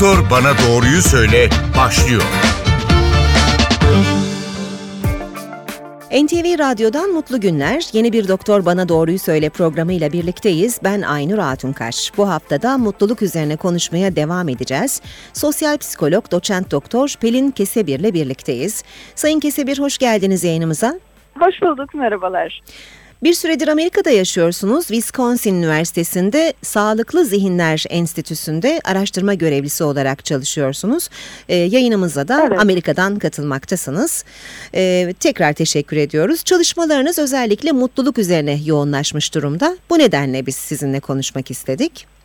Doktor Bana Doğruyu Söyle başlıyor. NTV Radyo'dan mutlu günler. Yeni bir Doktor Bana Doğruyu Söyle programıyla birlikteyiz. Ben Aynur Altunkaş. Bu haftada mutluluk üzerine konuşmaya devam edeceğiz. Sosyal psikolog doçent doktor Pelin Kesebir'le birlikteyiz. Sayın Kesebir hoş geldiniz yayınımıza. Hoş bulduk, merhabalar. Bir süredir Amerika'da yaşıyorsunuz. Wisconsin Üniversitesi'nde Sağlıklı Zihinler Enstitüsü'nde araştırma görevlisi olarak çalışıyorsunuz. Ee, yayınımıza da Evet. Amerika'dan katılmaktasınız. Ee, tekrar teşekkür ediyoruz. Çalışmalarınız özellikle mutluluk üzerine yoğunlaşmış durumda. Bu nedenle biz sizinle konuşmak istedik.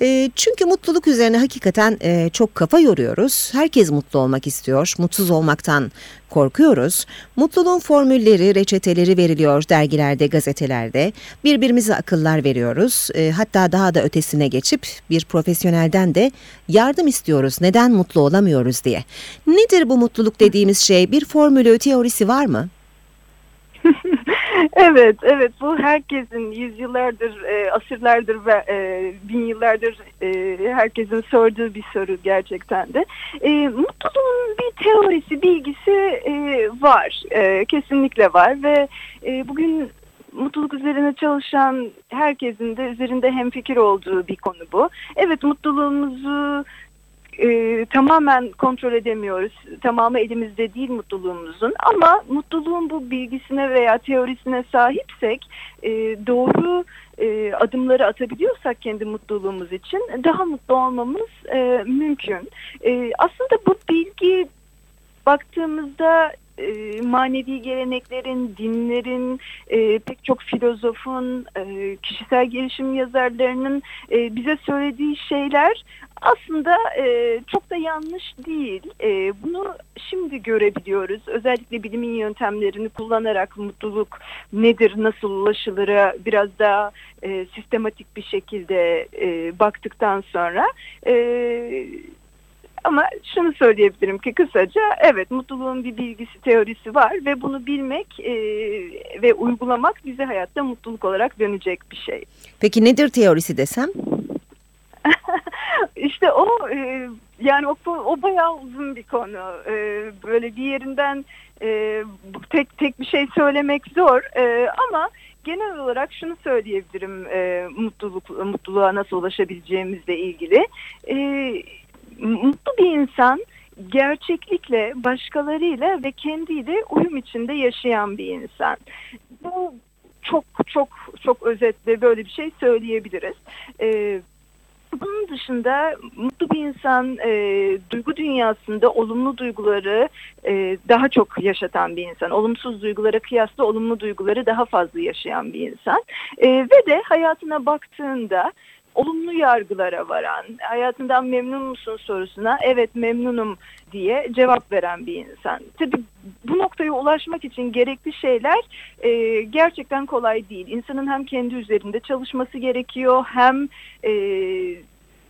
E, çünkü mutluluk üzerine hakikaten e, çok kafa yoruyoruz. Herkes mutlu olmak istiyor. Mutsuz olmaktan korkuyoruz. Mutluluğun formülleri, reçeteleri veriliyor dergilerde, gazetelerde. Birbirimize akıllar veriyoruz. E, hatta daha da ötesine geçip bir profesyonelden de yardım istiyoruz. Neden mutlu olamıyoruz diye. Nedir bu mutluluk dediğimiz şey? Bir formülü, teorisi var mı? evet, evet bu herkesin yüzyıllardır, e, asırlardır ve e, bin yıllardır e, herkesin sorduğu bir soru gerçekten de. E, mutluluğun bir teorisi, bilgisi e, var, e, kesinlikle var ve e, bugün mutluluk üzerine çalışan herkesin de üzerinde hemfikir olduğu bir konu bu. Evet mutluluğumuzu e, tamamen kontrol edemiyoruz. Tamamı elimizde değil mutluluğumuzun ama mutluluğun bu bilgisine veya teorisine sahipsek e, doğru e, adımları atabiliyorsak kendi mutluluğumuz için daha mutlu olmamız e, mümkün. E, aslında bu bilgi baktığımızda e, manevi geleneklerin, dinlerin, e, pek çok filozofun, e, kişisel gelişim yazarlarının e, bize söylediği şeyler aslında e, çok da yanlış değil. E, bunu şimdi görebiliyoruz. Özellikle bilimin yöntemlerini kullanarak mutluluk nedir, nasıl ulaşılır'a biraz daha e, sistematik bir şekilde e, baktıktan sonra... E, ama şunu söyleyebilirim ki kısaca evet mutluluğun bir bilgisi teorisi var ve bunu bilmek e, ve uygulamak bize hayatta mutluluk olarak dönecek bir şey. Peki nedir teorisi desem? İşte o e, yani o, o bayağı uzun bir konu. E, böyle bir yerinden e, tek tek bir şey söylemek zor ama genel olarak şunu söyleyebilirim mutluluk mutluluğa nasıl ulaşabileceğimizle ilgili. Mutlu bir insan gerçeklikle başkalarıyla ve kendiyle uyum içinde yaşayan bir insan. Bu çok çok çok özetle böyle bir şey söyleyebiliriz. Ee, bunun dışında mutlu bir insan e, duygu dünyasında olumlu duyguları e, daha çok yaşatan bir insan. Olumsuz duygulara kıyasla olumlu duyguları daha fazla yaşayan bir insan. E, ve de hayatına baktığında olumlu yargılara varan, hayatından memnun musun sorusuna evet memnunum diye cevap veren bir insan. Tabii bu noktaya ulaşmak için gerekli şeyler e, gerçekten kolay değil. İnsanın hem kendi üzerinde çalışması gerekiyor hem e,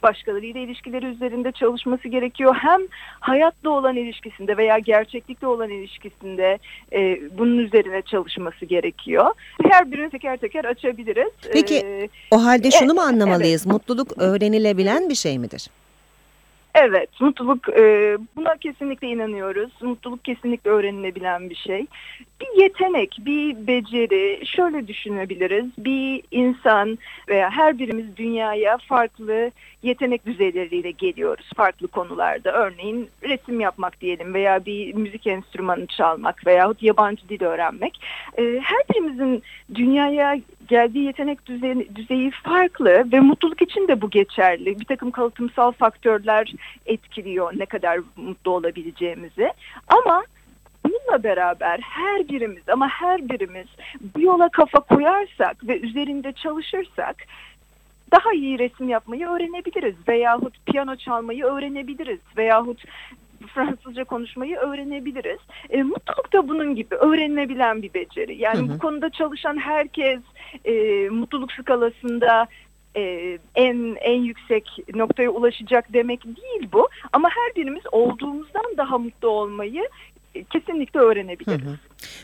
başkalarıyla ilişkileri üzerinde çalışması gerekiyor. Hem hayatla olan ilişkisinde veya gerçeklikle olan ilişkisinde e, bunun üzerine çalışması gerekiyor. Her birini teker teker açabiliriz. Peki Ee, o halde şunu mu evet. anlamalıyız? Mutluluk öğrenilebilen bir şey midir? Evet, mutluluk e, buna kesinlikle inanıyoruz. Mutluluk kesinlikle öğrenilebilen bir şey. Bir yetenek, bir beceri, şöyle düşünebiliriz. Bir insan veya her birimiz dünyaya farklı yetenek düzeyleriyle geliyoruz farklı konularda. Örneğin resim yapmak diyelim veya bir müzik enstrümanı çalmak veyahut yabancı dil öğrenmek. E, her birimizin dünyaya geldiği yetenek düzeyi, düzeyi farklı ve mutluluk için de bu geçerli. Bir takım kalıtımsal faktörler etkiliyor ne kadar mutlu olabileceğimizi. Ama bununla beraber her birimiz ama her birimiz bu yola kafa koyarsak ve üzerinde çalışırsak daha iyi resim yapmayı öğrenebiliriz veyahut piyano çalmayı öğrenebiliriz veyahut Fransızca konuşmayı öğrenebiliriz. E, mutluluk da bunun gibi öğrenilebilen bir beceri. Yani Hı hı. bu konuda çalışan herkes e, mutluluk skalasında e, en en yüksek noktaya ulaşacak demek değil bu. Ama her birimiz olduğumuzdan daha mutlu olmayı kesinlikle öğrenebiliriz. Hı hı.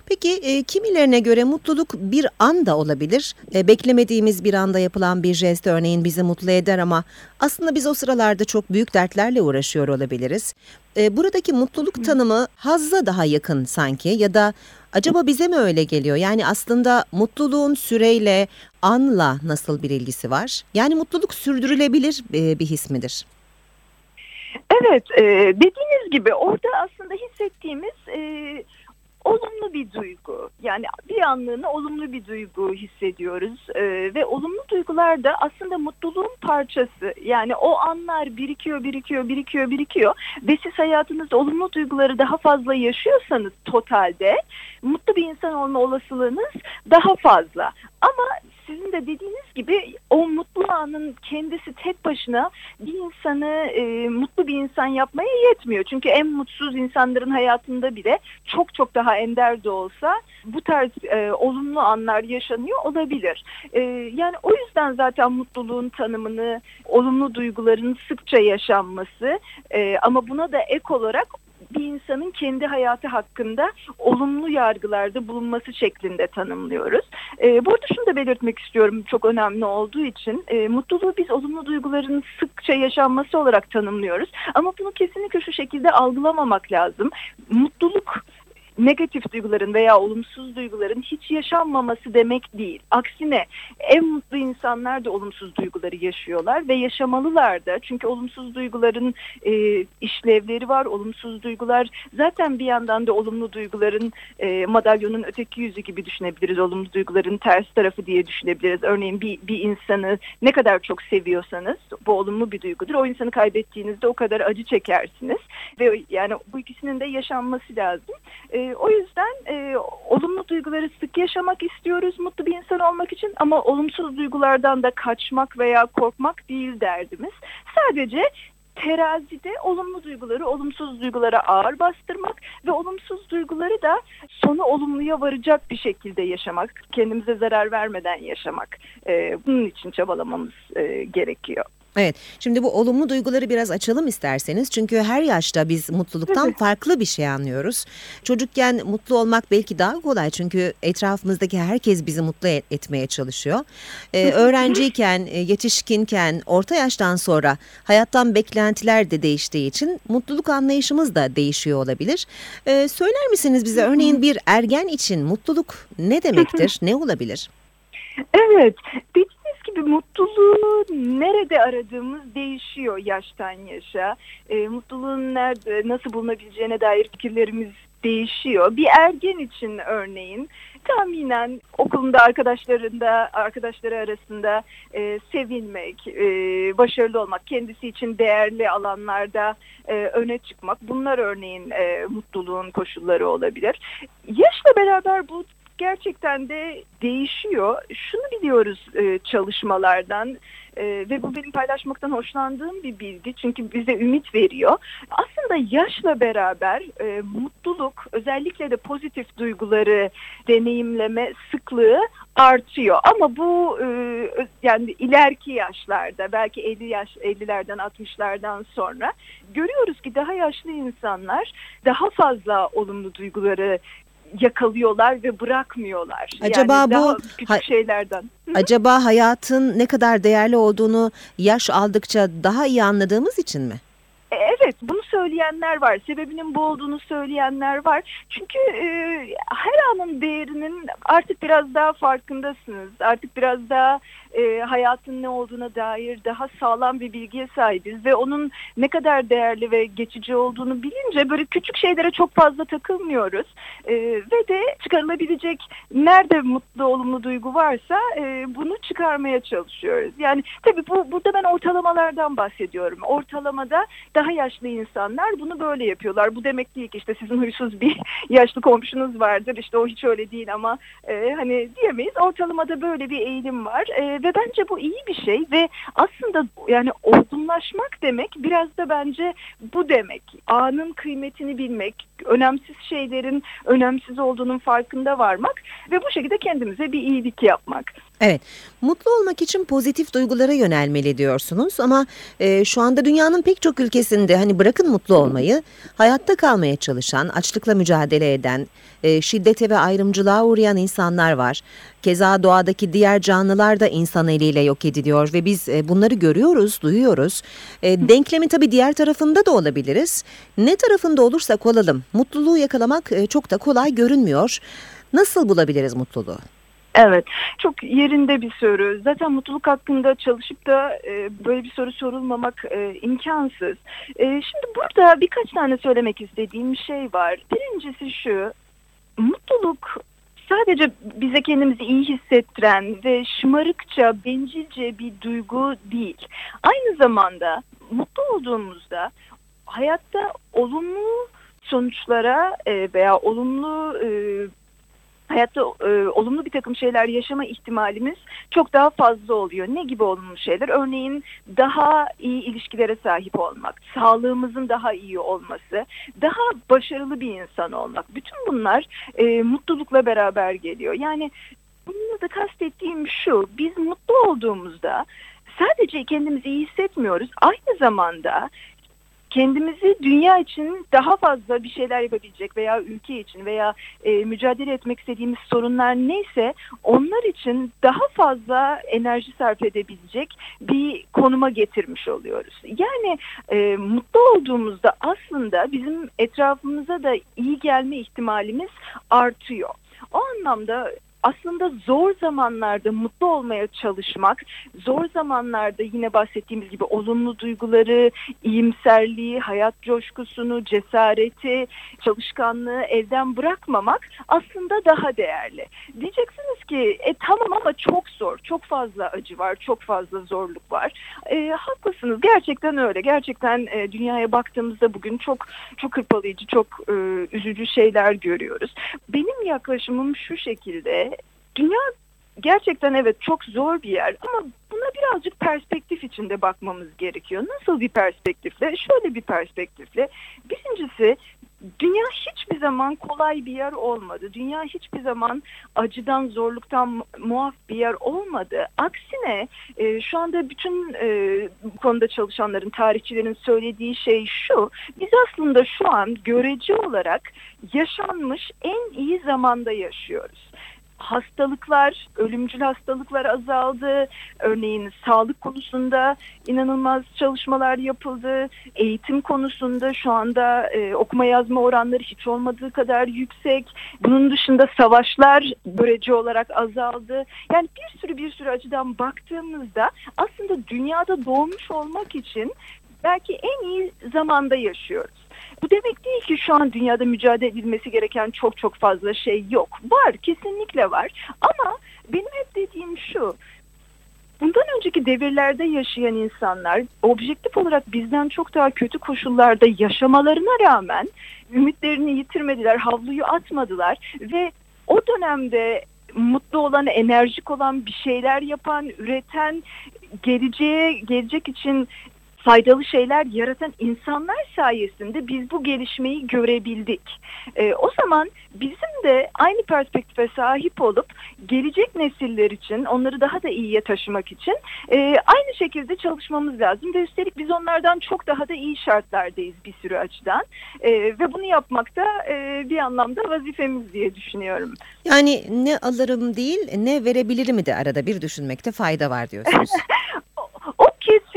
Peki e, kimilerine göre mutluluk bir anda olabilir. E, beklemediğimiz bir anda yapılan bir jest örneğin bizi mutlu eder ama aslında biz o sıralarda çok büyük dertlerle uğraşıyor olabiliriz. E, buradaki mutluluk tanımı hazza daha yakın sanki ya da acaba bize mi öyle geliyor? Yani aslında mutluluğun süreyle, anla nasıl bir ilgisi var? Yani mutluluk sürdürülebilir e, bir his midir? Evet, e, dediğiniz gibi orada aslında hissettiğimiz e, olumlu bir duygu. Yani bir anlığına olumlu bir duygu hissediyoruz e, ve olumlu duygular da aslında mutluluğun parçası. Yani o anlar birikiyor, birikiyor, birikiyor, birikiyor ve siz hayatınızda olumlu duyguları daha fazla yaşıyorsanız totalde mutlu bir insan olma olasılığınız daha fazla. Ama sizin de dediğiniz gibi o mutlu anın kendisi tek başına bir insanı e, mutlu bir insan yapmaya yetmiyor. Çünkü en mutsuz insanların hayatında bile çok çok daha ender de olsa bu tarz e, olumlu anlar yaşanıyor olabilir. E, yani o yüzden zaten mutluluğun tanımını, olumlu duyguların sıkça yaşanması e, ama buna da ek olarak bir insanın kendi hayatı hakkında olumlu yargılarda bulunması şeklinde tanımlıyoruz. E, burada şunu da belirtmek istiyorum çok önemli olduğu için. E, mutluluğu biz olumlu duyguların sıkça yaşanması olarak tanımlıyoruz. Ama bunu kesinlikle şu şekilde algılamamak lazım. Mutluluk negatif duyguların veya olumsuz duyguların hiç yaşanmaması demek değil. Aksine en mutlu insanlar da olumsuz duyguları yaşıyorlar ve yaşamalılar da. Çünkü olumsuz duyguların e, işlevleri var. Olumsuz duygular zaten bir yandan da olumlu duyguların e, madalyonun öteki yüzü gibi düşünebiliriz. Olumlu duyguların ters tarafı diye düşünebiliriz. Örneğin bir, bir insanı ne kadar çok seviyorsanız bu olumlu bir duygudur. O insanı kaybettiğinizde o kadar acı çekersiniz. Ve yani bu ikisinin de yaşanması lazım. E, o yüzden e, olumlu duyguları sık yaşamak istiyoruz mutlu bir insan olmak için ama olumsuz duygulardan da kaçmak veya korkmak değil derdimiz. Sadece terazide olumlu duyguları olumsuz duygulara ağır bastırmak ve olumsuz duyguları da sonu olumluya varacak bir şekilde yaşamak, kendimize zarar vermeden yaşamak. Ee, bunun için çabalamamız e, gerekiyor. Evet. Şimdi bu olumlu duyguları biraz açalım isterseniz. Çünkü her yaşta biz mutluluktan farklı bir şey anlıyoruz. Çocukken mutlu olmak belki daha kolay çünkü etrafımızdaki herkes bizi mutlu et- etmeye çalışıyor. Ee, öğrenciyken, e, yetişkinken, orta yaştan sonra hayattan beklentiler de değiştiği için mutluluk anlayışımız da değişiyor olabilir. Ee, söyler misiniz bize örneğin bir ergen için mutluluk ne demektir, ne olabilir? Evet, dediğiniz gibi mutluluğu nerede aradığımız değişiyor yaştan yaşa. E, mutluluğun nerede, nasıl bulunabileceğine dair fikirlerimiz değişiyor. Bir ergen için örneğin tahminen okulunda arkadaşlarında arkadaşları arasında e, sevilmek, e, başarılı olmak, kendisi için değerli alanlarda e, öne çıkmak bunlar örneğin e, mutluluğun koşulları olabilir. Yaşla beraber bu gerçekten de değişiyor. Şunu biliyoruz e, çalışmalardan e, ve bu benim paylaşmaktan hoşlandığım bir bilgi çünkü bize ümit veriyor. Aslında yaşla beraber e, mutluluk özellikle de pozitif duyguları deneyimleme sıklığı artıyor. Ama bu e, yani ileriki yaşlarda belki 50 yaş 50'lerden 60'lardan sonra görüyoruz ki daha yaşlı insanlar daha fazla olumlu duyguları yakalıyorlar ve bırakmıyorlar. Acaba yani bu küçük ha- şeylerden. Acaba hayatın ne kadar değerli olduğunu yaş aldıkça daha iyi anladığımız için mi? E, Evet bunu söyleyenler var. Sebebinin bu olduğunu söyleyenler var. Çünkü e, her anın değerinin artık biraz daha farkındasınız. Artık biraz daha e, hayatın ne olduğuna dair daha sağlam bir bilgiye sahibiz. Ve onun ne kadar değerli ve geçici olduğunu bilince böyle küçük şeylere çok fazla takılmıyoruz. E, ve de çıkarılabilecek nerede mutlu olumlu duygu varsa e, bunu çıkarmaya çalışıyoruz. Yani tabii bu, burada ben ortalamalardan bahsediyorum. Ortalamada daha yaşlı insanlar bunu böyle yapıyorlar. Bu demek değil ki işte sizin huysuz bir yaşlı komşunuz vardır. İşte o hiç öyle değil ama e, hani diyemeyiz. Ortalamada böyle bir eğilim var E, ve bence bu iyi bir şey ve aslında yani olgunlaşmak demek biraz da bence bu demek. Anın kıymetini bilmek, önemsiz şeylerin önemsiz olduğunun farkında varmak ve bu şekilde kendimize bir iyilik yapmak. Evet, mutlu olmak için pozitif duygulara yönelmeli diyorsunuz ama e, şu anda dünyanın pek çok ülkesinde hani bırakın mutlu olmayı, hayatta kalmaya çalışan, açlıkla mücadele eden, e, şiddete ve ayrımcılığa uğrayan insanlar var. Keza doğadaki diğer canlılar da insan eliyle yok ediliyor ve biz e, bunları görüyoruz, duyuyoruz. E, denklemin tabii diğer tarafında da olabiliriz. Ne tarafında olursak olalım, mutluluğu yakalamak e, çok da kolay görünmüyor. Nasıl bulabiliriz mutluluğu? Evet, çok yerinde bir soru. Zaten mutluluk hakkında çalışıp da e, böyle bir soru sorulmamak e, imkansız. E, şimdi burada birkaç tane söylemek istediğim şey var. Birincisi şu, mutluluk sadece bize kendimizi iyi hissettiren ve şımarıkça, bencilce bir duygu değil. Aynı zamanda mutlu olduğumuzda hayatta olumlu sonuçlara e, veya olumlu e, hayatta e, olumlu bir takım şeyler yaşama ihtimalimiz çok daha fazla oluyor. Ne gibi olumlu şeyler? Örneğin daha iyi ilişkilere sahip olmak, sağlığımızın daha iyi olması, daha başarılı bir insan olmak. Bütün bunlar e, mutlulukla beraber geliyor. Yani bununla da kastettiğim şu, biz mutlu olduğumuzda sadece kendimizi iyi hissetmiyoruz. Aynı zamanda kendimizi dünya için daha fazla bir şeyler yapabilecek veya ülke için veya e, mücadele etmek istediğimiz sorunlar neyse onlar için daha fazla enerji sarf edebilecek bir konuma getirmiş oluyoruz. Yani e, mutlu olduğumuzda aslında bizim etrafımıza da iyi gelme ihtimalimiz artıyor. O anlamda aslında zor zamanlarda mutlu olmaya çalışmak, zor zamanlarda yine bahsettiğimiz gibi olumlu duyguları, iyimserliği, hayat coşkusunu, cesareti, çalışkanlığı elden bırakmamak aslında daha değerli. Diyeceksiniz ki e, tamam ama çok zor, çok fazla acı var, çok fazla zorluk var. E, haklısınız gerçekten öyle. Gerçekten e, dünyaya baktığımızda bugün çok çok hırpalayıcı, çok e, üzücü şeyler görüyoruz. Benim yaklaşımım şu şekilde dünya gerçekten evet çok zor bir yer ama buna birazcık perspektif içinde bakmamız gerekiyor. Nasıl bir perspektifle? Şöyle bir perspektifle. Birincisi dünya hiçbir zaman kolay bir yer olmadı. Dünya hiçbir zaman acıdan, zorluktan muaf bir yer olmadı. Aksine e, şu anda bütün e, bu konuda çalışanların, tarihçilerin söylediği şey şu. Biz aslında şu an görece olarak yaşanmış en iyi zamanda yaşıyoruz hastalıklar, ölümcül hastalıklar azaldı. Örneğin sağlık konusunda inanılmaz çalışmalar yapıldı. Eğitim konusunda şu anda e, okuma yazma oranları hiç olmadığı kadar yüksek. Bunun dışında savaşlar görece olarak azaldı. Yani bir sürü bir sürü açıdan baktığımızda aslında dünyada doğmuş olmak için belki en iyi zamanda yaşıyoruz. Bu demek değil ki şu an dünyada mücadele edilmesi gereken çok çok fazla şey yok. Var, kesinlikle var. Ama benim hep dediğim şu, Bundan önceki devirlerde yaşayan insanlar objektif olarak bizden çok daha kötü koşullarda yaşamalarına rağmen ümitlerini yitirmediler, havluyu atmadılar ve o dönemde mutlu olan, enerjik olan bir şeyler yapan, üreten, geleceğe gelecek için faydalı şeyler yaratan insanlar sayesinde biz bu gelişmeyi görebildik. E, o zaman bizim de aynı perspektife sahip olup gelecek nesiller için onları daha da iyiye taşımak için e, aynı şekilde çalışmamız lazım ve üstelik biz onlardan çok daha da iyi şartlardayız bir sürü açıdan e, ve bunu yapmakta e, bir anlamda vazifemiz diye düşünüyorum. Yani ne alırım değil ne verebilirim de arada bir düşünmekte fayda var diyorsunuz.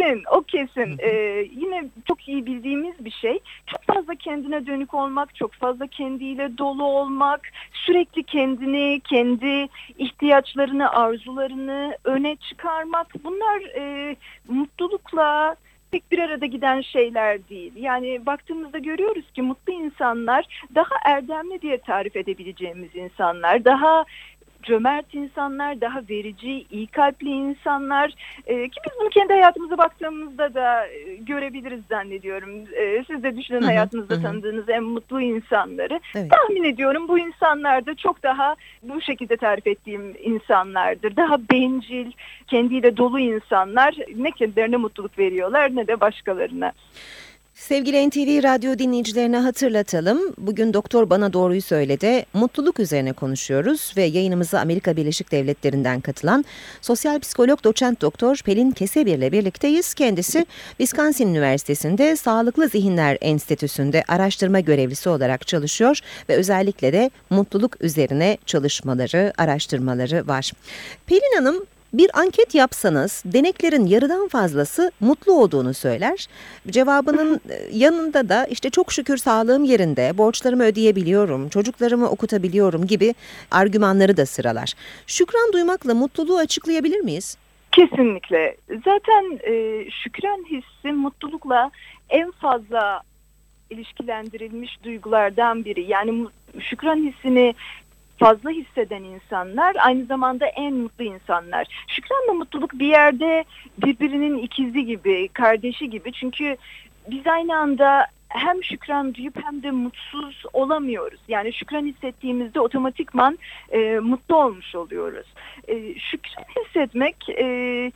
kesin, o kesin. Ee, yine çok iyi bildiğimiz bir şey. Çok fazla kendine dönük olmak, çok fazla kendiyle dolu olmak, sürekli kendini, kendi ihtiyaçlarını, arzularını öne çıkarmak. Bunlar e, mutlulukla, tek bir arada giden şeyler değil. Yani baktığımızda görüyoruz ki mutlu insanlar daha erdemli diye tarif edebileceğimiz insanlar, daha cömert insanlar, daha verici, iyi kalpli insanlar e, ki biz bunu kendi hayatımıza baktığımızda da e, görebiliriz zannediyorum. E, siz de düşünün hayatınızda hı. tanıdığınız en mutlu insanları. Evet. Tahmin ediyorum bu insanlar da çok daha bu şekilde tarif ettiğim insanlardır. Daha bencil, kendiyle dolu insanlar ne kendilerine mutluluk veriyorlar ne de başkalarına. Sevgili NTV Radyo dinleyicilerine hatırlatalım. Bugün Doktor Bana Doğruyu Söyledi. Mutluluk üzerine konuşuyoruz ve yayınımıza Amerika Birleşik Devletleri'nden katılan sosyal psikolog doçent doktor Pelin Kesebir ile birlikteyiz. Kendisi Wisconsin Üniversitesi'nde Sağlıklı Zihinler Enstitüsü'nde araştırma görevlisi olarak çalışıyor ve özellikle de mutluluk üzerine çalışmaları, araştırmaları var. Pelin Hanım bir anket yapsanız deneklerin yarıdan fazlası mutlu olduğunu söyler. Cevabının e, yanında da işte çok şükür sağlığım yerinde, borçlarımı ödeyebiliyorum, çocuklarımı okutabiliyorum gibi argümanları da sıralar. Şükran duymakla mutluluğu açıklayabilir miyiz? Kesinlikle. Zaten e, şükran hissi mutlulukla en fazla ilişkilendirilmiş duygulardan biri. Yani şükran hissini fazla hisseden insanlar aynı zamanda en mutlu insanlar. Şükranla mutluluk bir yerde birbirinin ikizi gibi, kardeşi gibi. Çünkü biz aynı anda hem şükran duyup hem de mutsuz olamıyoruz. Yani şükran hissettiğimizde otomatikman e, mutlu olmuş oluyoruz. E, şükran hissetmek e,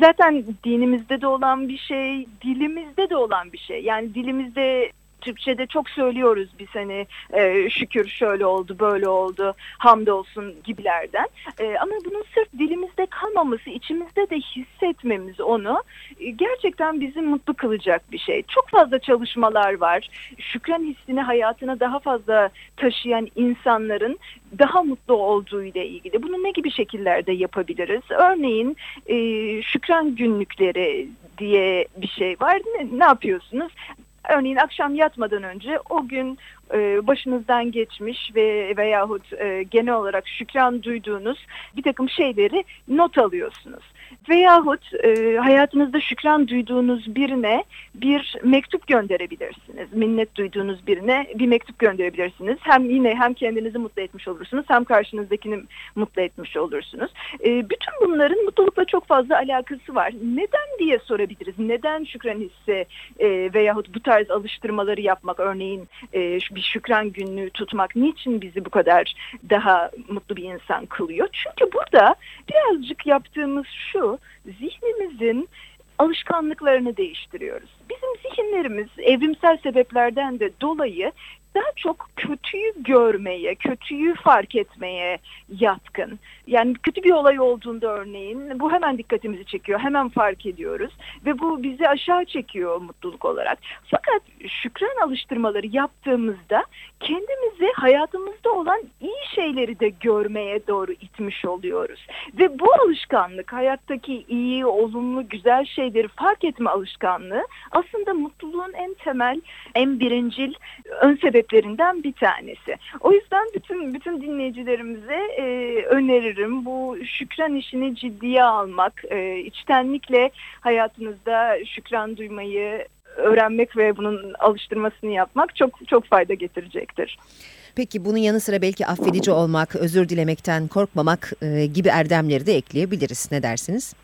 zaten dinimizde de olan bir şey, dilimizde de olan bir şey. Yani dilimizde Türkçe'de çok söylüyoruz biz hani e, şükür şöyle oldu böyle oldu hamdolsun gibilerden e, ama bunun sırf dilimizde kalmaması içimizde de hissetmemiz onu e, gerçekten bizi mutlu kılacak bir şey. Çok fazla çalışmalar var şükran hissini hayatına daha fazla taşıyan insanların daha mutlu olduğu ile ilgili. Bunu ne gibi şekillerde yapabiliriz? Örneğin e, şükran günlükleri diye bir şey var. Ne, ne yapıyorsunuz? Örneğin akşam yatmadan önce o gün e, başınızdan geçmiş ve veyahut e, genel olarak şükran duyduğunuz bir takım şeyleri not alıyorsunuz. Veyahut e, hayatınızda şükran duyduğunuz birine bir mektup gönderebilirsiniz. Minnet duyduğunuz birine bir mektup gönderebilirsiniz. Hem yine hem kendinizi mutlu etmiş olursunuz hem karşınızdakini mutlu etmiş olursunuz. E, bütün bunların mutlulukla çok fazla alakası var. Neden diye sorabiliriz. Neden şükran hissi e, veyahut bu tarz alıştırmaları yapmak örneğin e, bir şükran günlüğü tutmak niçin bizi bu kadar daha mutlu bir insan kılıyor? Çünkü burada birazcık yaptığımız şu zihnimizin alışkanlıklarını değiştiriyoruz. Bizim zihinlerimiz evrimsel sebeplerden de dolayı daha çok kötüyü görmeye, kötüyü fark etmeye yatkın. Yani kötü bir olay olduğunda örneğin bu hemen dikkatimizi çekiyor, hemen fark ediyoruz ve bu bizi aşağı çekiyor mutluluk olarak. Fakat şükran alıştırmaları yaptığımızda kendimizi hayatımızda olan iyi şeyleri de görmeye doğru itmiş oluyoruz. Ve bu alışkanlık hayattaki iyi, olumlu, güzel şeyleri fark etme alışkanlığı aslında mutluluğun en temel, en birincil ön sebeplerinden bir tanesi. O yüzden bütün bütün dinleyicilerimize e, öneririm bu şükran işini ciddiye almak, e, içtenlikle hayatınızda şükran duymayı öğrenmek ve bunun alıştırmasını yapmak çok çok fayda getirecektir. Peki bunun yanı sıra belki affedici olmak, özür dilemekten korkmamak e, gibi erdemleri de ekleyebiliriz. Ne dersiniz?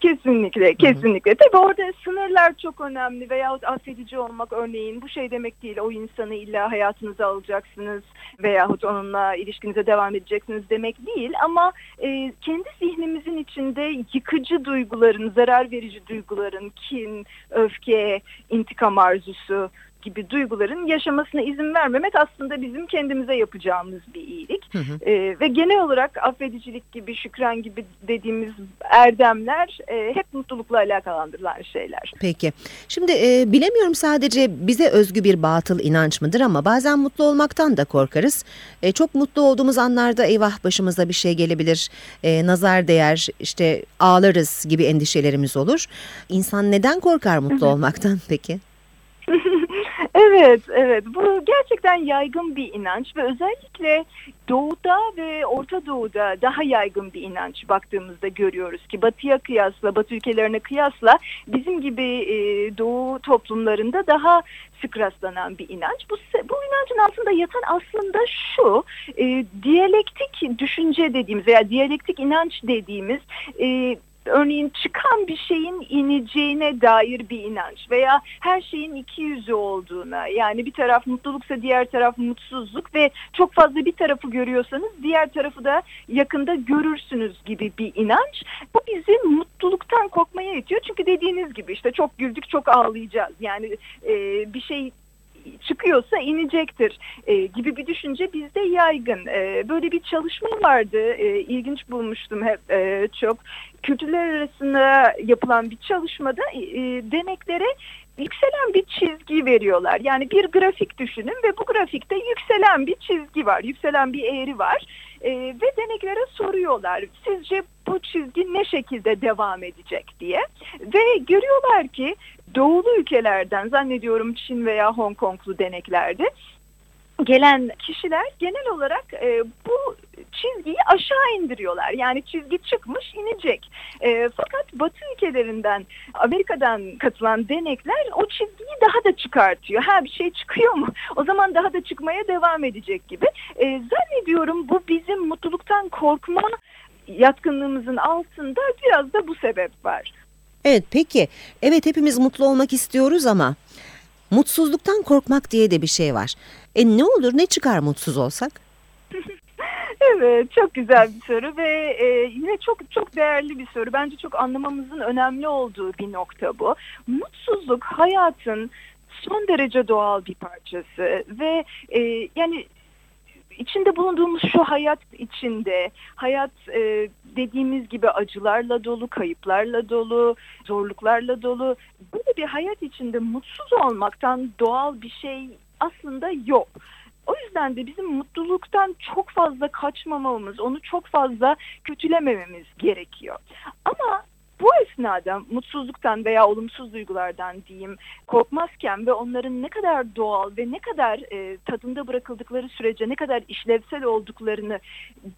Kesinlikle, kesinlikle. Tabii orada sınırlar çok önemli veyahut affedici olmak örneğin bu şey demek değil. O insanı illa hayatınıza alacaksınız veyahut onunla ilişkinize devam edeceksiniz demek değil. Ama e, kendi zihnimizin içinde yıkıcı duyguların, zarar verici duyguların, kin, öfke, intikam arzusu gibi duyguların yaşamasına izin vermemek aslında bizim kendimize yapacağımız bir iyilik. Hı hı. E, ve genel olarak affedicilik gibi, şükran gibi dediğimiz erdemler e, hep mutlulukla alakalandırılan şeyler. Peki. Şimdi e, bilemiyorum sadece bize özgü bir batıl inanç mıdır ama bazen mutlu olmaktan da korkarız. E, çok mutlu olduğumuz anlarda eyvah başımıza bir şey gelebilir, e, nazar değer, işte ağlarız gibi endişelerimiz olur. İnsan neden korkar mutlu olmaktan peki? Evet, evet. Bu gerçekten yaygın bir inanç ve özellikle Doğu'da ve Orta Doğu'da daha yaygın bir inanç baktığımızda görüyoruz ki Batı'ya kıyasla, Batı ülkelerine kıyasla bizim gibi e, Doğu toplumlarında daha sık rastlanan bir inanç. Bu, bu inancın altında yatan aslında şu, e, diyalektik düşünce dediğimiz veya diyalektik inanç dediğimiz e, örneğin çıkan bir şeyin ineceğine dair bir inanç veya her şeyin iki yüzü olduğuna yani bir taraf mutluluksa diğer taraf mutsuzluk ve çok fazla bir tarafı görüyorsanız diğer tarafı da yakında görürsünüz gibi bir inanç. Bu bizi mutluluktan korkmaya itiyor çünkü dediğiniz gibi işte çok güldük çok ağlayacağız yani e, bir şey çıkıyorsa inecektir e, gibi bir düşünce bizde yaygın. E, böyle bir çalışma vardı. E, ilginç bulmuştum hep e, çok. Kültürler arasında yapılan bir çalışmada e, deneklere yükselen bir çizgi veriyorlar. Yani bir grafik düşünün ve bu grafikte yükselen bir çizgi var. Yükselen bir eğri var. E, ve deneklere soruyorlar. Sizce bu çizgi ne şekilde devam edecek diye. Ve görüyorlar ki doğulu ülkelerden zannediyorum Çin veya Hong Konglu deneklerde gelen kişiler genel olarak e, bu çizgiyi aşağı indiriyorlar. Yani çizgi çıkmış inecek. E, fakat Batı ülkelerinden Amerika'dan katılan denekler o çizgiyi daha da çıkartıyor. Ha bir şey çıkıyor mu? O zaman daha da çıkmaya devam edecek gibi. E, zannediyorum bu bizim mutluluktan korkma yatkınlığımızın altında biraz da bu sebep var. Evet peki evet hepimiz mutlu olmak istiyoruz ama mutsuzluktan korkmak diye de bir şey var. E ne olur ne çıkar mutsuz olsak? Evet çok güzel bir soru ve e, yine çok çok değerli bir soru. Bence çok anlamamızın önemli olduğu bir nokta bu. Mutsuzluk hayatın son derece doğal bir parçası ve e, yani içinde bulunduğumuz şu hayat içinde hayat e, dediğimiz gibi acılarla dolu, kayıplarla dolu, zorluklarla dolu. Böyle bir hayat içinde mutsuz olmaktan doğal bir şey aslında yok. O yüzden de bizim mutluluktan çok fazla kaçmamamız, onu çok fazla kötülemememiz gerekiyor. Ama bu esnada mutsuzluktan veya olumsuz duygulardan diyeyim korkmazken ve onların ne kadar doğal ve ne kadar e, tadında bırakıldıkları sürece ne kadar işlevsel olduklarını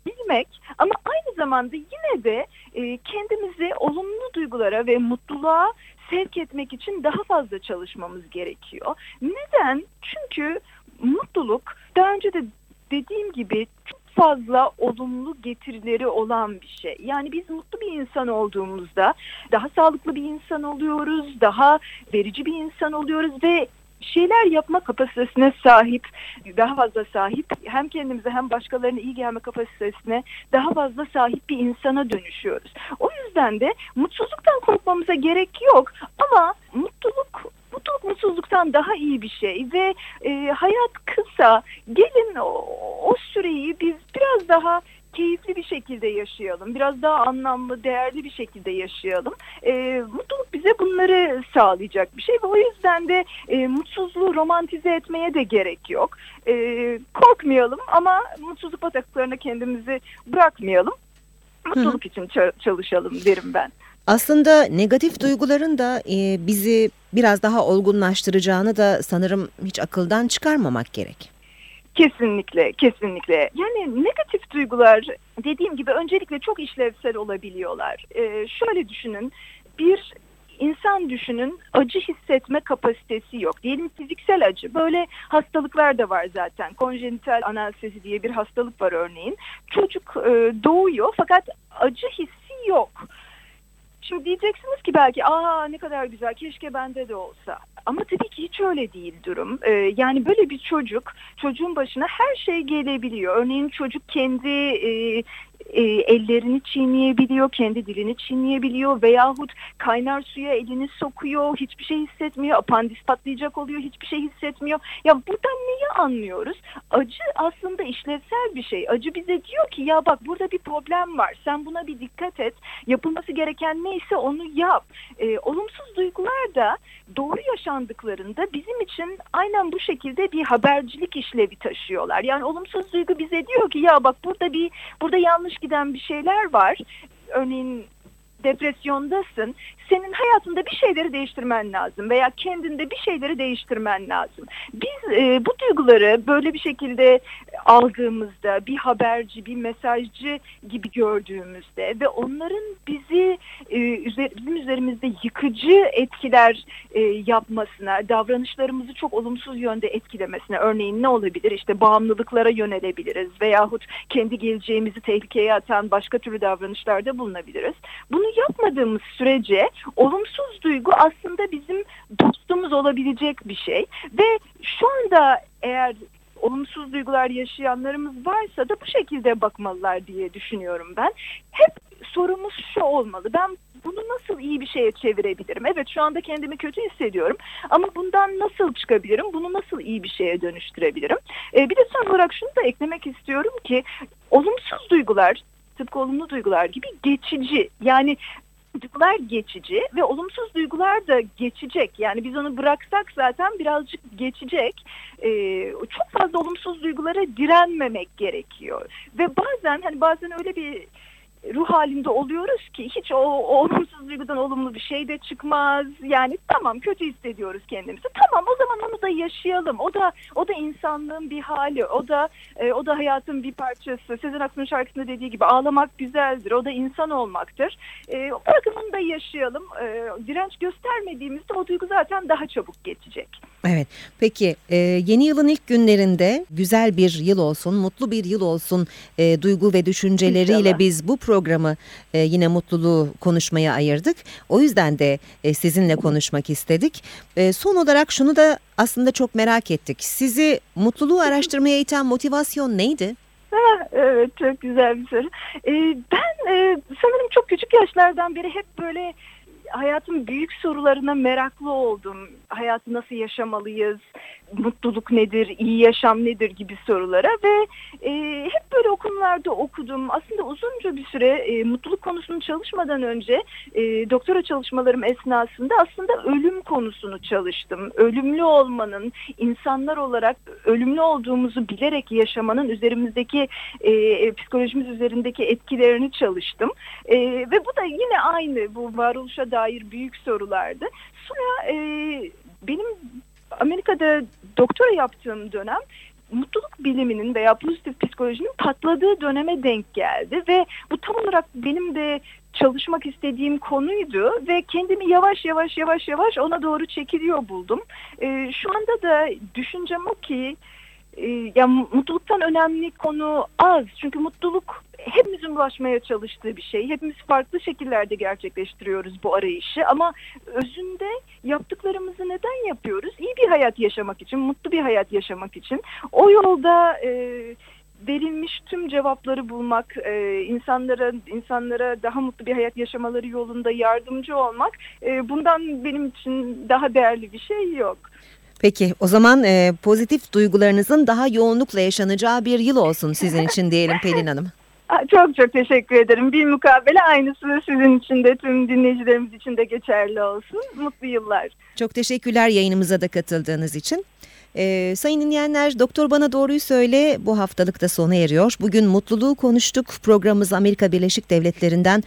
bilmek ama aynı zamanda yine de e, kendimizi olumlu duygulara ve mutluluğa sevk etmek için daha fazla çalışmamız gerekiyor. Neden? Çünkü mutluluk daha önce de dediğim gibi fazla olumlu getirileri olan bir şey. Yani biz mutlu bir insan olduğumuzda daha sağlıklı bir insan oluyoruz, daha verici bir insan oluyoruz ve şeyler yapma kapasitesine sahip, daha fazla sahip hem kendimize hem başkalarına iyi gelme kapasitesine daha fazla sahip bir insana dönüşüyoruz. O yüzden de mutsuzluktan korkmamıza gerek yok ama mutluluk mutluluk mutsuzluktan daha iyi bir şey ve e, hayat kısa. Gelin o, o süreyi biz biraz daha keyifli bir şekilde yaşayalım. Biraz daha anlamlı, değerli bir şekilde yaşayalım. E, mutluluk bize bunları sağlayacak bir şey ve o yüzden de e, mutsuzluğu romantize etmeye de gerek yok. E, korkmayalım ama mutsuzluk bataklarına kendimizi bırakmayalım. Mutluluk Hı. için çalışalım derim ben. Aslında negatif duyguların da e, bizi biraz daha olgunlaştıracağını da sanırım hiç akıldan çıkarmamak gerek. Kesinlikle, kesinlikle. Yani negatif duygular dediğim gibi öncelikle çok işlevsel olabiliyorlar. Ee, şöyle düşünün, bir insan düşünün acı hissetme kapasitesi yok. Diyelim fiziksel acı. Böyle hastalıklar da var zaten. Konjenital analsezi diye bir hastalık var örneğin. Çocuk e, doğuyor fakat acı hissi yok. Şimdi diyeceksiniz ki belki aa ne kadar güzel keşke bende de olsa. Ama tabii ki hiç öyle değil durum. Ee, yani böyle bir çocuk çocuğun başına her şey gelebiliyor. Örneğin çocuk kendi e, e, ellerini çiğneyebiliyor, kendi dilini çiğneyebiliyor veyahut kaynar suya elini sokuyor, hiçbir şey hissetmiyor, apandis patlayacak oluyor, hiçbir şey hissetmiyor. Ya buradan neyi anlıyoruz? Acı aslında işlevsel bir şey. Acı bize diyor ki ya bak burada bir problem var, sen buna bir dikkat et, yapılması gereken neyse onu yap. E, olumsuz duygular da doğru yaşandıklarında bizim için aynen bu şekilde bir habercilik işlevi taşıyorlar. Yani olumsuz duygu bize diyor ki ya bak burada bir burada yanlış giden bir şeyler var. Örneğin depresyondasın. Senin hayatında bir şeyleri değiştirmen lazım veya kendinde bir şeyleri değiştirmen lazım. Biz e, bu duyguları böyle bir şekilde aldığımızda bir haberci, bir mesajcı gibi gördüğümüzde ve onların bizi e, bizim üzerimizde yıkıcı etkiler e, yapmasına, davranışlarımızı çok olumsuz yönde etkilemesine örneğin ne olabilir? İşte bağımlılıklara yönelebiliriz veyahut kendi geleceğimizi tehlikeye atan başka türlü davranışlarda bulunabiliriz. Bunu yapmadığımız sürece olumsuz duygu aslında bizim dostumuz olabilecek bir şey ve şu anda eğer olumsuz duygular yaşayanlarımız varsa da bu şekilde bakmalılar diye düşünüyorum ben. Hep sorumuz şu olmalı. Ben bunu nasıl iyi bir şeye çevirebilirim? Evet şu anda kendimi kötü hissediyorum ama bundan nasıl çıkabilirim? Bunu nasıl iyi bir şeye dönüştürebilirim? Ee, bir de son olarak şunu da eklemek istiyorum ki olumsuz duygular tıpkı olumlu duygular gibi geçici. Yani duygular geçici ve olumsuz duygular da geçecek. Yani biz onu bıraksak zaten birazcık geçecek. Ee, çok fazla olumsuz duygulara direnmemek gerekiyor. Ve bazen hani bazen öyle bir ruh halinde oluyoruz ki hiç o, o olumsuz duygudan olumlu bir şey de çıkmaz. Yani tamam kötü hissediyoruz kendimizi. Tamam o zaman onu da yaşayalım. O da o da insanlığın bir hali. O da e, o da hayatın bir parçası. Sezen Aksu'nun şarkısında dediği gibi ağlamak güzeldir. O da insan olmaktır. E, bırakın da yaşayalım. E, direnç göstermediğimizde o duygu zaten daha çabuk geçecek. Evet. Peki e, yeni yılın ilk günlerinde güzel bir yıl olsun, mutlu bir yıl olsun e, duygu ve düşünceleriyle İnşallah. biz bu programı e, yine mutluluğu konuşmaya ayırdık. O yüzden de e, sizinle konuşmak istedik. E, son olarak şunu da aslında çok merak ettik. Sizi mutluluğu araştırmaya iten motivasyon neydi? Ha, evet çok güzel bir soru. Ee, ben e, sanırım çok küçük yaşlardan beri hep böyle hayatın büyük sorularına meraklı oldum. Hayatı nasıl yaşamalıyız, mutluluk nedir, iyi yaşam nedir gibi sorulara ve e, hep böyle okullarda okudum. Aslında uzunca bir süre e, mutluluk konusunu çalışmadan önce e, doktora çalışmalarım esnasında aslında ölüm konusunu çalıştım. Ölümlü olmanın, insanlar olarak ölümlü olduğumuzu bilerek yaşamanın üzerimizdeki e, psikolojimiz üzerindeki etkilerini çalıştım. E, ve bu da yine aynı bu varoluşa dair büyük sorulardı. Sonra e, benim Amerika'da doktora yaptığım dönem mutluluk biliminin veya pozitif psikolojinin patladığı döneme denk geldi ve bu tam olarak benim de çalışmak istediğim konuydu ve kendimi yavaş yavaş yavaş yavaş ona doğru çekiliyor buldum. Ee, şu anda da düşüncem o ki e, ya mutluluktan önemli konu az. Çünkü mutluluk hepimizin ulaşmaya çalıştığı bir şey. Hepimiz farklı şekillerde gerçekleştiriyoruz bu arayışı ama özünde yaptıklarımızı neden yapıyoruz? İyi bir hayat yaşamak için, mutlu bir hayat yaşamak için. O yolda e, verilmiş tüm cevapları bulmak, e, insanlara insanlara daha mutlu bir hayat yaşamaları yolunda yardımcı olmak, e, bundan benim için daha değerli bir şey yok. Peki o zaman e, pozitif duygularınızın daha yoğunlukla yaşanacağı bir yıl olsun sizin için diyelim Pelin Hanım. Çok çok teşekkür ederim. Bir mukabele aynısı sizin için de tüm dinleyicilerimiz için de geçerli olsun. Mutlu yıllar. Çok teşekkürler yayınımıza da katıldığınız için. Ee, sayın dinleyenler Doktor Bana Doğruyu Söyle bu haftalık da sona eriyor. Bugün mutluluğu konuştuk. Programımız Amerika Birleşik Devletleri'nden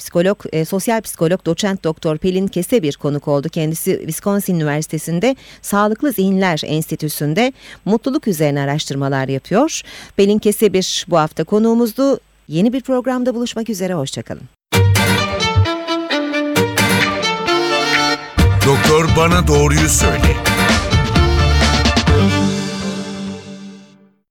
psikolog, e, sosyal psikolog doçent doktor Pelin Kese bir konuk oldu. Kendisi Wisconsin Üniversitesi'nde Sağlıklı Zihinler Enstitüsü'nde mutluluk üzerine araştırmalar yapıyor. Pelin Kese bir bu hafta konuğumuzdu. Yeni bir programda buluşmak üzere. Hoşçakalın. Doktor bana doğruyu söyle.